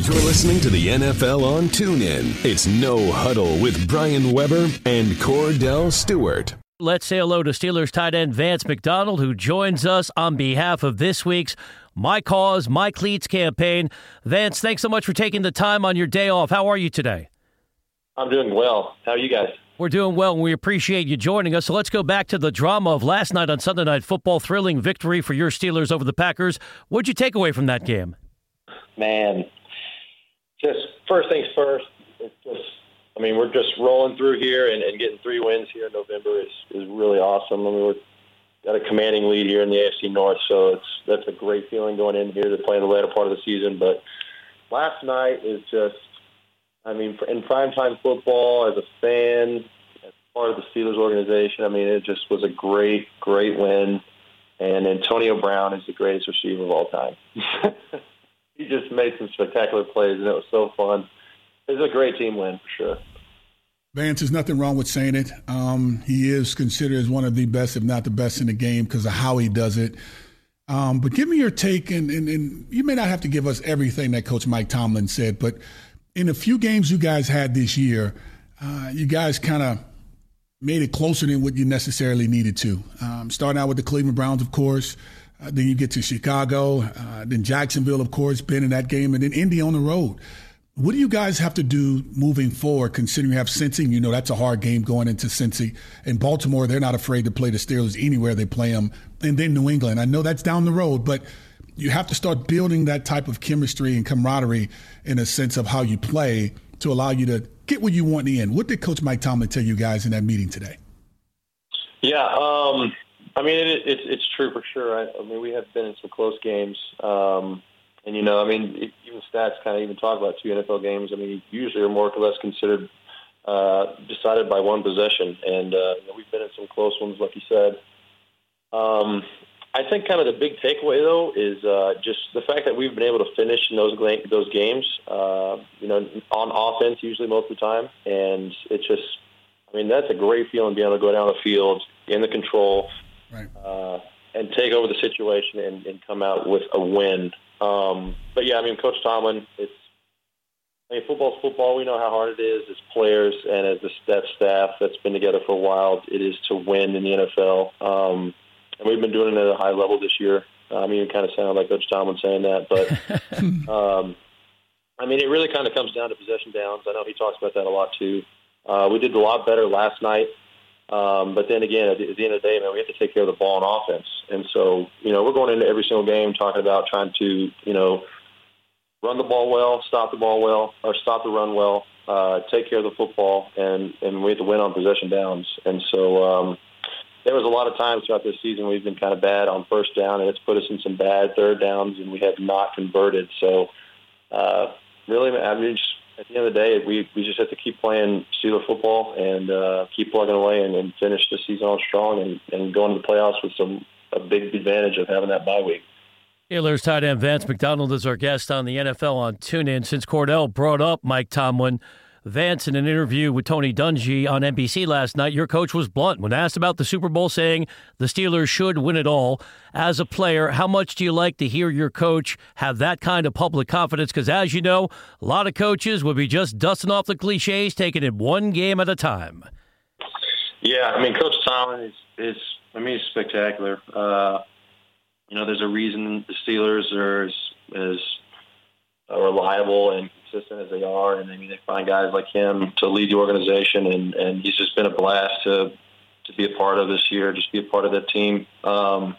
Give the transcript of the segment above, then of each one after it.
You're listening to the NFL on TuneIn. It's No Huddle with Brian Weber and Kordell Stewart. Let's say hello to Steelers tight end Vance McDonald, who joins us on behalf of this week's My Cause, My Cleats campaign. Vance, thanks so much for taking the time on your day off. How are you today? I'm doing well. How are you guys? We're doing well, and we appreciate you joining us. So let's go back to the drama of last night on Sunday Night Football. Thrilling victory for your Steelers over the Packers. What'd you take away from that game? Man, just first things first. It's just, I mean, we're just rolling through here and, and getting three wins here in November is is really awesome. I mean, we're got a commanding lead here in the AFC North, so it's that's a great feeling going in here to play in the later part of the season. But last night is just, I mean, in primetime football, as a fan, as part of the Steelers organization, I mean, it just was a great, great win. And Antonio Brown is the greatest receiver of all time. he just made some spectacular plays, and it was so fun. It was a great team win for sure. Vance, there's nothing wrong with saying it. Um, he is considered as one of the best, if not the best, in the game because of how he does it. Um, but give me your take, and, and, and, you may not have to give us everything that Coach Mike Tomlin said, but in a few games you guys had this year, uh, you guys kind of made it closer than what you necessarily needed to. Um, starting out with the Cleveland Browns, of course. Uh, then you get to Chicago, uh, then Jacksonville, of course, been in that game, and then Indy on the road. What do you guys have to do moving forward, considering you have Cincy? You know that's a hard game going into Cincy. In Baltimore, they're not afraid to play the Steelers anywhere they play them. And then New England. I know that's down the road, but you have to start building that type of chemistry and camaraderie in a sense of how you play to allow you to get what you want in the end. What did Coach Mike Tomlin tell you guys in that meeting today? Yeah, um, I mean, it, it, it's true for sure. I, I mean, we have been in some close games. Um, and, you know, I mean, even stats kind of even talk about two NFL games. I mean, usually are more or less considered uh, decided by one possession. And uh, you know, we've been in some close ones, like you said. Um, I think kind of the big takeaway, though, is uh, just the fact that we've been able to finish in those those games, uh, you know, on offense usually most of the time. And it's just, I mean, that's a great feeling being able to go down the field in the control right. uh, and take over the situation and, and come out with a win. Um, but yeah, I mean, Coach Tomlin, it's I mean, football's football. We know how hard it is as players and as the that staff that's been together for a while. It is to win in the NFL, um, and we've been doing it at a high level this year. I mean, it kind of sounded like Coach Tomlin saying that, but um, I mean, it really kind of comes down to possession downs. I know he talks about that a lot too. Uh, we did a lot better last night. Um, but then again, at the, at the end of the day, man, we have to take care of the ball on offense. And so, you know, we're going into every single game talking about trying to, you know, run the ball well, stop the ball well, or stop the run well, uh, take care of the football, and and we have to win on possession downs. And so, um, there was a lot of times throughout this season we've been kind of bad on first down, and it's put us in some bad third downs, and we have not converted. So, uh, really, I mean, just at the end of the day, we, we just have to keep playing Steeler football and uh, keep plugging away and, and finish the season on strong and, and go into the playoffs with some a big advantage of having that bye week. Steelers tight end Vance McDonald is our guest on the NFL on TuneIn. Since Kordell brought up Mike Tomlin, Vance, in an interview with Tony Dungy on NBC last night, your coach was blunt when asked about the Super Bowl, saying the Steelers should win it all. As a player, how much do you like to hear your coach have that kind of public confidence? Because as you know, a lot of coaches would be just dusting off the cliches, taking it one game at a time. Yeah, I mean, Coach Tomlin is, is I mean, he's spectacular. Uh, you know, there's a reason the Steelers are as, as reliable and consistent as they are, and I mean they find guys like him to lead the organization, and and he's just been a blast to to be a part of this year, just be a part of that team. Um,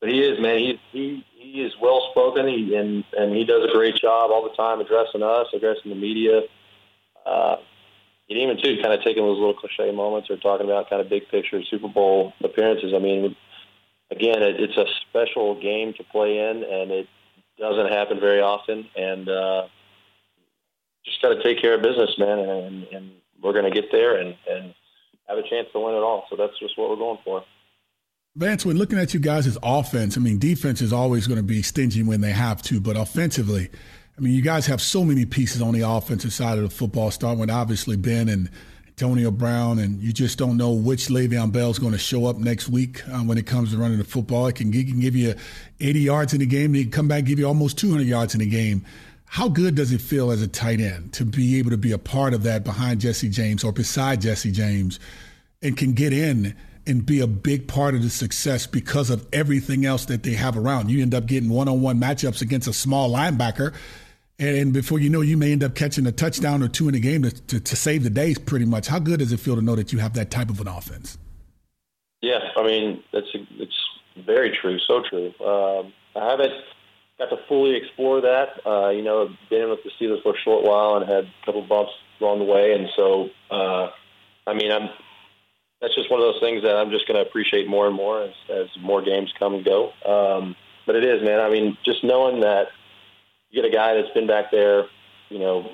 but he is man, he he he is well spoken, he, and and he does a great job all the time addressing us, addressing the media. Uh, and even too, kind of taking those little cliche moments or talking about kind of big picture Super Bowl appearances. I mean, again, it, it's a special game to play in, and it doesn't happen very often. And uh, just got to take care of business, man, and, and we're going to get there and, and have a chance to win it all. So that's just what we're going for. Vance, when looking at you guys' as offense, I mean, defense is always going to be stingy when they have to, but offensively, I mean, you guys have so many pieces on the offensive side of the football, starting with obviously Ben and Antonio Brown, and you just don't know which Le'Veon Bell is going to show up next week um, when it comes to running the football. It can, it can give you 80 yards in the game, and he can come back and give you almost 200 yards in the game. How good does it feel as a tight end to be able to be a part of that behind Jesse James or beside Jesse James and can get in and be a big part of the success because of everything else that they have around? You end up getting one on one matchups against a small linebacker. And before you know, you may end up catching a touchdown or two in a game to, to, to save the day, pretty much. How good does it feel to know that you have that type of an offense? Yeah, I mean, that's it's very true, so true. Um, I haven't got to fully explore that. Uh, you know, been with the Steelers for a short while and had a couple bumps along the way, and so uh, I mean, I'm that's just one of those things that I'm just going to appreciate more and more as, as more games come and go. Um, but it is, man. I mean, just knowing that you get a guy that's been back there, you know,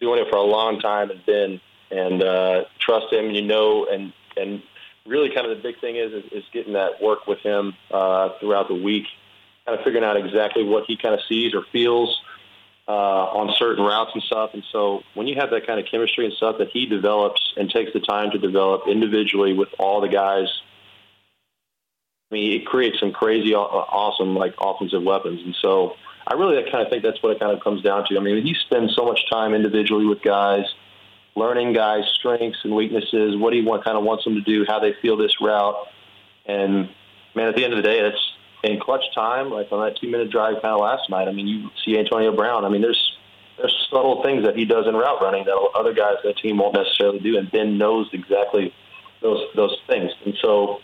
doing it for a long time and been and uh, trust him. You know, and and really, kind of the big thing is is, is getting that work with him uh, throughout the week kind of figuring out exactly what he kind of sees or feels uh, on certain routes and stuff. And so when you have that kind of chemistry and stuff that he develops and takes the time to develop individually with all the guys, I mean, it creates some crazy, awesome, like offensive weapons. And so I really kind of think that's what it kind of comes down to. I mean, he spends so much time individually with guys, learning guys' strengths and weaknesses, what he want, kind of wants them to do, how they feel this route. And man, at the end of the day, that's in clutch time, like on that two minute drive kind of last night, I mean, you see Antonio Brown. I mean, there's there's subtle things that he does in route running that other guys on that team won't necessarily do, and Ben knows exactly those those things. And so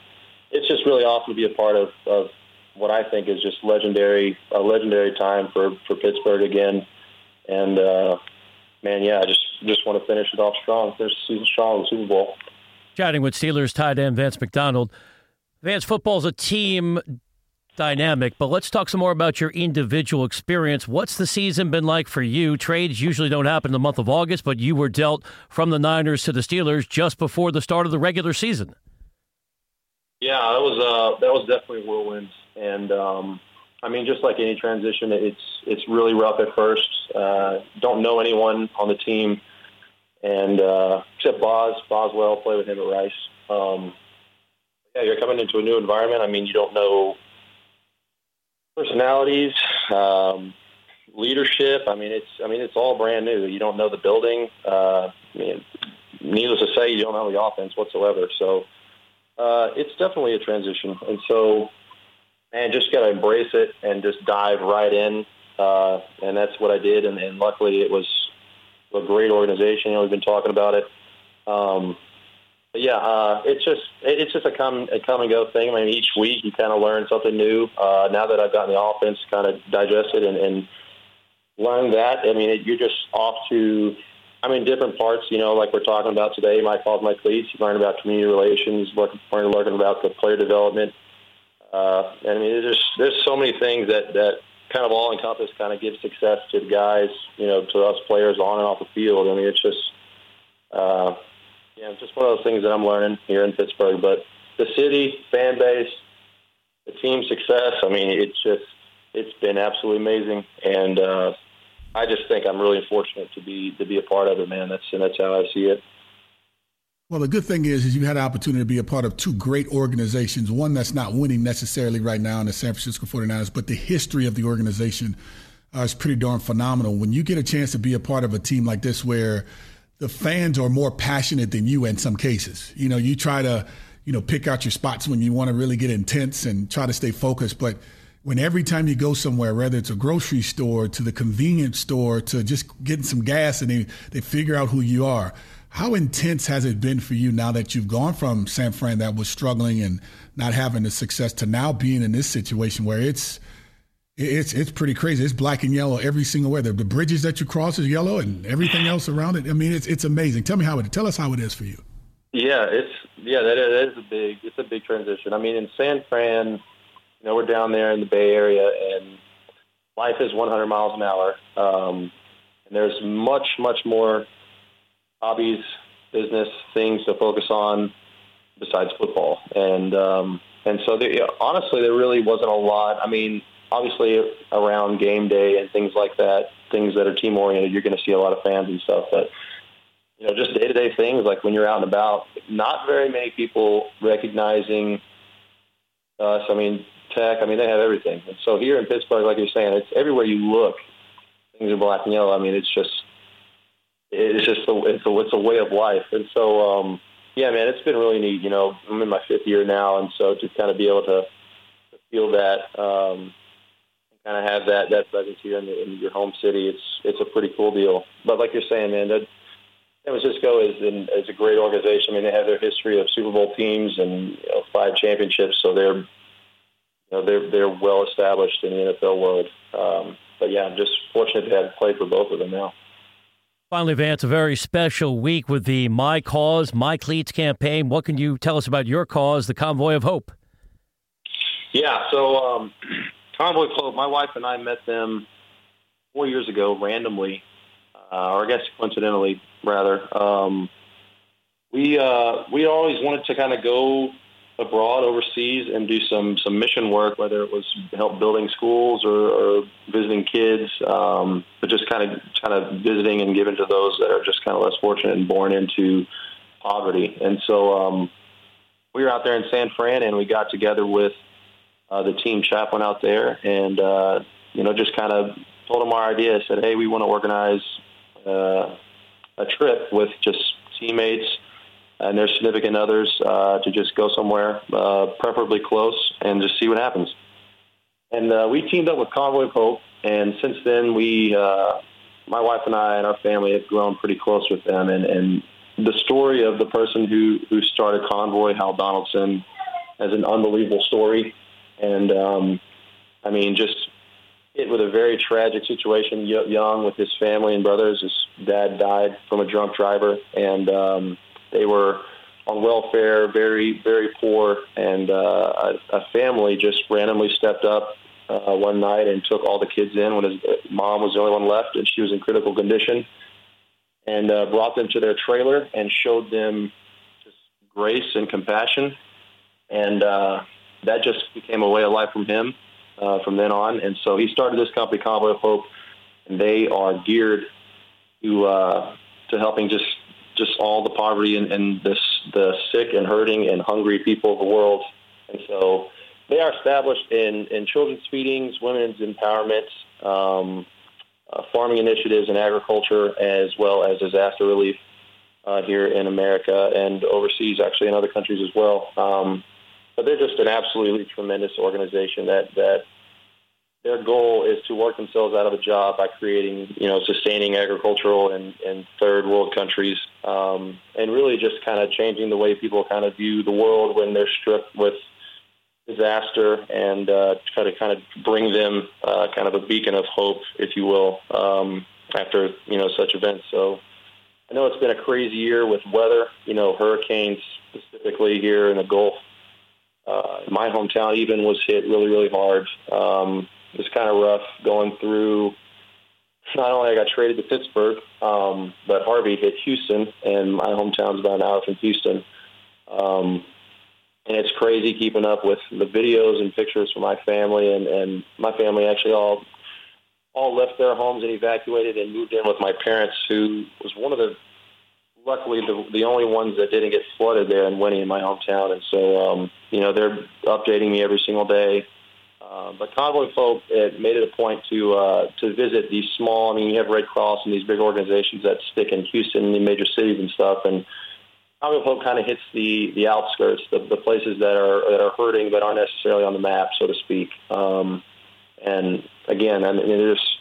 it's just really awesome to be a part of, of what I think is just legendary a legendary time for for Pittsburgh again. And uh, man, yeah, I just just want to finish it off strong, finish the season strong in the Super Bowl. Chatting with Steelers tight end Vance McDonald. Vance, football is a team dynamic, but let's talk some more about your individual experience. What's the season been like for you? Trades usually don't happen in the month of August, but you were dealt from the Niners to the Steelers just before the start of the regular season. Yeah, that was uh, that was definitely whirlwind, and um, I mean, just like any transition, it's it's really rough at first. Uh, don't know anyone on the team, and uh, except Boz Boswell, play with him at Rice. Um, yeah, you're coming into a new environment. I mean, you don't know personalities, um, leadership. I mean, it's I mean it's all brand new. You don't know the building. Uh, I mean, needless to say, you don't know the offense whatsoever. So uh, it's definitely a transition, and so man, just got to embrace it and just dive right in. Uh, and that's what I did, and, and luckily it was a great organization. You know, we've been talking about it. Um, yeah, uh, it's just it's just a come a come and go thing. I mean, each week you kind of learn something new. Uh, now that I've gotten the offense kind of digested and, and learned that, I mean, it, you're just off to, I mean, different parts. You know, like we're talking about today, my fault, my cleats. You learn about community relations, learn, learning about the player development. Uh, and I mean, there's there's so many things that that kind of all encompass kind of give success to the guys, you know, to us players on and off the field. I mean, it's just. Uh, yeah, it's just one of those things that I'm learning here in Pittsburgh. But the city, fan base, the team success, I mean, it's just, it's been absolutely amazing. And, uh, I just think I'm really fortunate to be to be a part of it, man. That's and that's how I see it. Well, the good thing is, is you had an opportunity to be a part of two great organizations. One that's not winning necessarily right now in the San Francisco 49ers, but the history of the organization uh, is pretty darn phenomenal. When you get a chance to be a part of a team like this, where the fans are more passionate than you in some cases. You know, you try to, you know, pick out your spots when you want to really get intense and try to stay focused. But when every time you go somewhere, whether it's a grocery store to the convenience store to just getting some gas and they, they figure out who you are, how intense has it been for you now that you've gone from San Fran that was struggling and not having the success to now being in this situation where it's – it's it's pretty crazy. It's black and yellow every single way. The, the bridges that you cross is yellow, and everything else around it. I mean, it's it's amazing. Tell me how it. Tell us how it is for you. Yeah, it's yeah that is, that is a big it's a big transition. I mean, in San Fran, you know, we're down there in the Bay Area, and life is 100 miles an hour. Um, and there's much much more hobbies, business things to focus on besides football, and um, and so there, honestly, there really wasn't a lot. I mean obviously around game day and things like that, things that are team oriented, you're going to see a lot of fans and stuff. But you know, just day to day things like when you're out and about, not very many people recognizing us. I mean, tech. I mean, they have everything. And so here in Pittsburgh, like you're saying, it's everywhere you look. things are black and yellow. I mean, it's just it's just a, it's a it's a way of life. And so, um, yeah, man, it's been really neat. You know, I'm in my fifth year now, and so to kind of be able to, feel that, um, kind of have that that presence here in, the, in your home city, it's it's a pretty cool deal. But like you're saying, man, that San Francisco is in, is a great organization. I mean, they have their history of Super Bowl teams and you know, five championships, so they're you know they're they're well established in the NFL world. Um, but yeah, I'm just fortunate to have played for both of them now. Finally, Vance, a very special week with the My Cause, My Cleats campaign. What can you tell us about your cause, the Convoy of Hope? Yeah, so um, Convoy Hope, my wife and I met them four years ago randomly, uh, or I guess coincidentally, rather. Um, we uh, we always wanted to kind of go abroad, overseas, and do some some mission work, whether it was help building schools or, or visiting kids, um, but just kind of kind of visiting and giving to those that are just kind of less fortunate and born into poverty. And so um, we were out there in San Fran, and we got together with uh, the team chaplain out there, and uh, you know just kind of told them our idea. Said, hey, we want to organize uh, a trip with just teammates and their significant others uh, to just go somewhere, uh, preferably close, and just see what happens. And uh, we teamed up with Convoy of Hope, and since then, we, uh, my wife and I and our family have grown pretty close with them. And, and the story of the person who who started Convoy, Hal Donaldson, has an unbelievable story. And um, I mean, just hit with a very tragic situation. Young with his family and brothers, his dad died from a drunk driver, and um, they were on welfare, very, very poor, and uh, a, a family just randomly stepped up uh, one night and took all the kids in when his mom was the only one left, and she was in critical condition, and uh, brought them to their trailer and showed them just grace and compassion, and uh, that just became a way of life from him uh, from then on. And so he started this company, Convoy of Hope, and they are geared to uh, to helping just just all the poverty and, and this, the sick and hurting and hungry people of the world. And so they are established in, in children's feedings, women's empowerment, um, uh, farming initiatives and agriculture, as well as disaster relief uh, here in America and overseas, actually in other countries as well. Um, but they're just an absolutely tremendous organization that that their goal is to work themselves out of a job by creating, you know, sustaining agricultural and, and third world countries, um, and really just kind of changing the way people kind of view the world when they're stripped with disaster, and uh, try to kind of bring them uh, kind of a beacon of hope, if you will, um, after you know such events. So. I know it's been a crazy year with weather, you know, hurricanes specifically here in the Gulf. Uh, my hometown even was hit really, really hard. Um, it was kind of rough going through. Not only I got traded to Pittsburgh, um, but Harvey hit Houston, and my hometown's about an hour from Houston. Um, and it's crazy keeping up with the videos and pictures from my family, and, and my family actually all all left their homes and evacuated and moved in with my parents, who was one of the luckily the, the only ones that didn't get flooded there in Winnie in my hometown. And so, um, you know, they're updating me every single day uh, but Convoy Hope it made it a point to uh, to visit these small. I mean, you have Red Cross and these big organizations that stick in Houston the major cities and stuff. And Convoy Hope kind of hits the the outskirts, the, the places that are that are hurting but aren't necessarily on the map, so to speak. Um, and again, I mean, they're just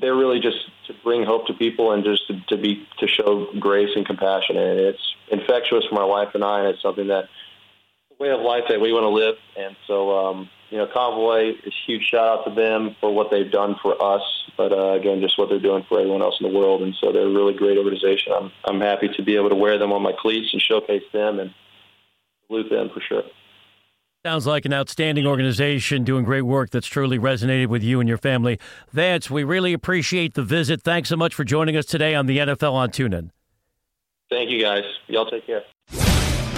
they're really just bring hope to people and just to, to be to show grace and compassion. And it's infectious for my wife and I, and it's something that way of life that we want to live. And so. Um, you know, Convoy, a huge shout out to them for what they've done for us, but uh, again, just what they're doing for everyone else in the world. And so they're a really great organization. I'm I'm happy to be able to wear them on my cleats and showcase them and salute them for sure. Sounds like an outstanding organization doing great work that's truly resonated with you and your family. Vance, we really appreciate the visit. Thanks so much for joining us today on the NFL on TuneIn. Thank you, guys. Y'all take care.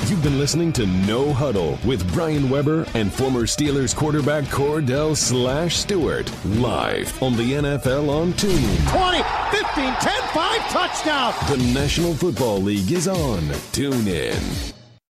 You've been listening to No Huddle with Brian Weber and former Steelers quarterback Kordell Slash Stewart live on the NFL on TuneIn. 20, 15, 10, 5, touchdown. The National Football League is on TuneIn.